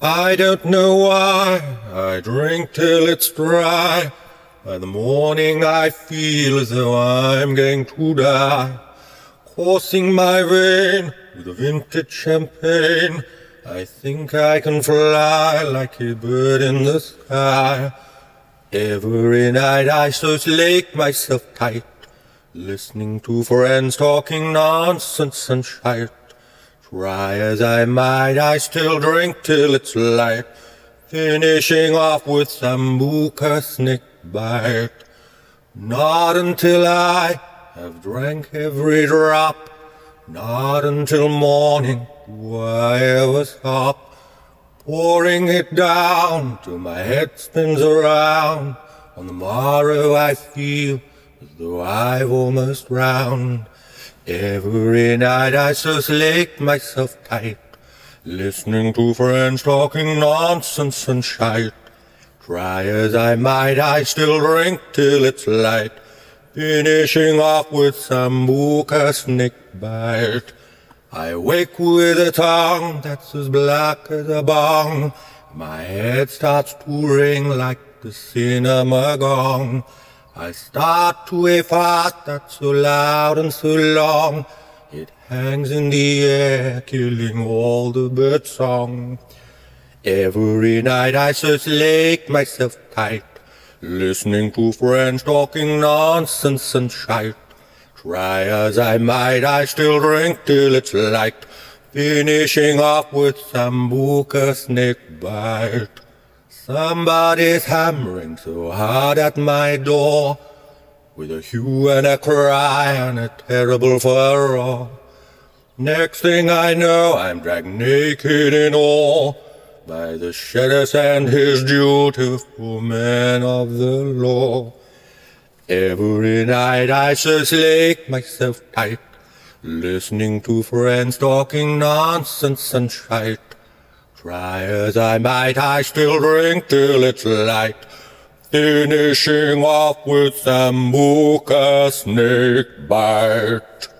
I don't know why I drink till it's dry. By the morning I feel as though I'm going to die. Coursing my vein with a vintage champagne. I think I can fly like a bird in the sky. Every night I so slake myself tight, listening to friends talking nonsense and shite. Try as I might, I still drink till it's light, finishing off with sambuca snake bite. Not until I have drank every drop, not until morning do I ever stop, pouring it down till my head spins around. On the morrow I feel as though I've almost drowned. Every night I so slake myself tight, listening to friends talking nonsense and shite. Try as I might, I still drink till it's light, finishing off with some sambuca snake bite. I wake with a tongue that's as black as a bong. My head starts to ring like the cinema gong. I start to a fart that's so loud and so long. It hangs in the air, killing all the bird song. Every night I so slake myself tight, listening to friends talking nonsense and shite. Try as I might, I still drink till it's light, finishing off with sambuca snake bite. Somebody's hammering so hard at my door, with a hue and a cry and a terrible furrow. Next thing I know, I'm dragged naked in awe by the sheriff and his dutiful men of the law. Every night I so slake myself tight, listening to friends talking nonsense and shite. Try as I might, I still drink till it's light, finishing off with sambuca snake bite.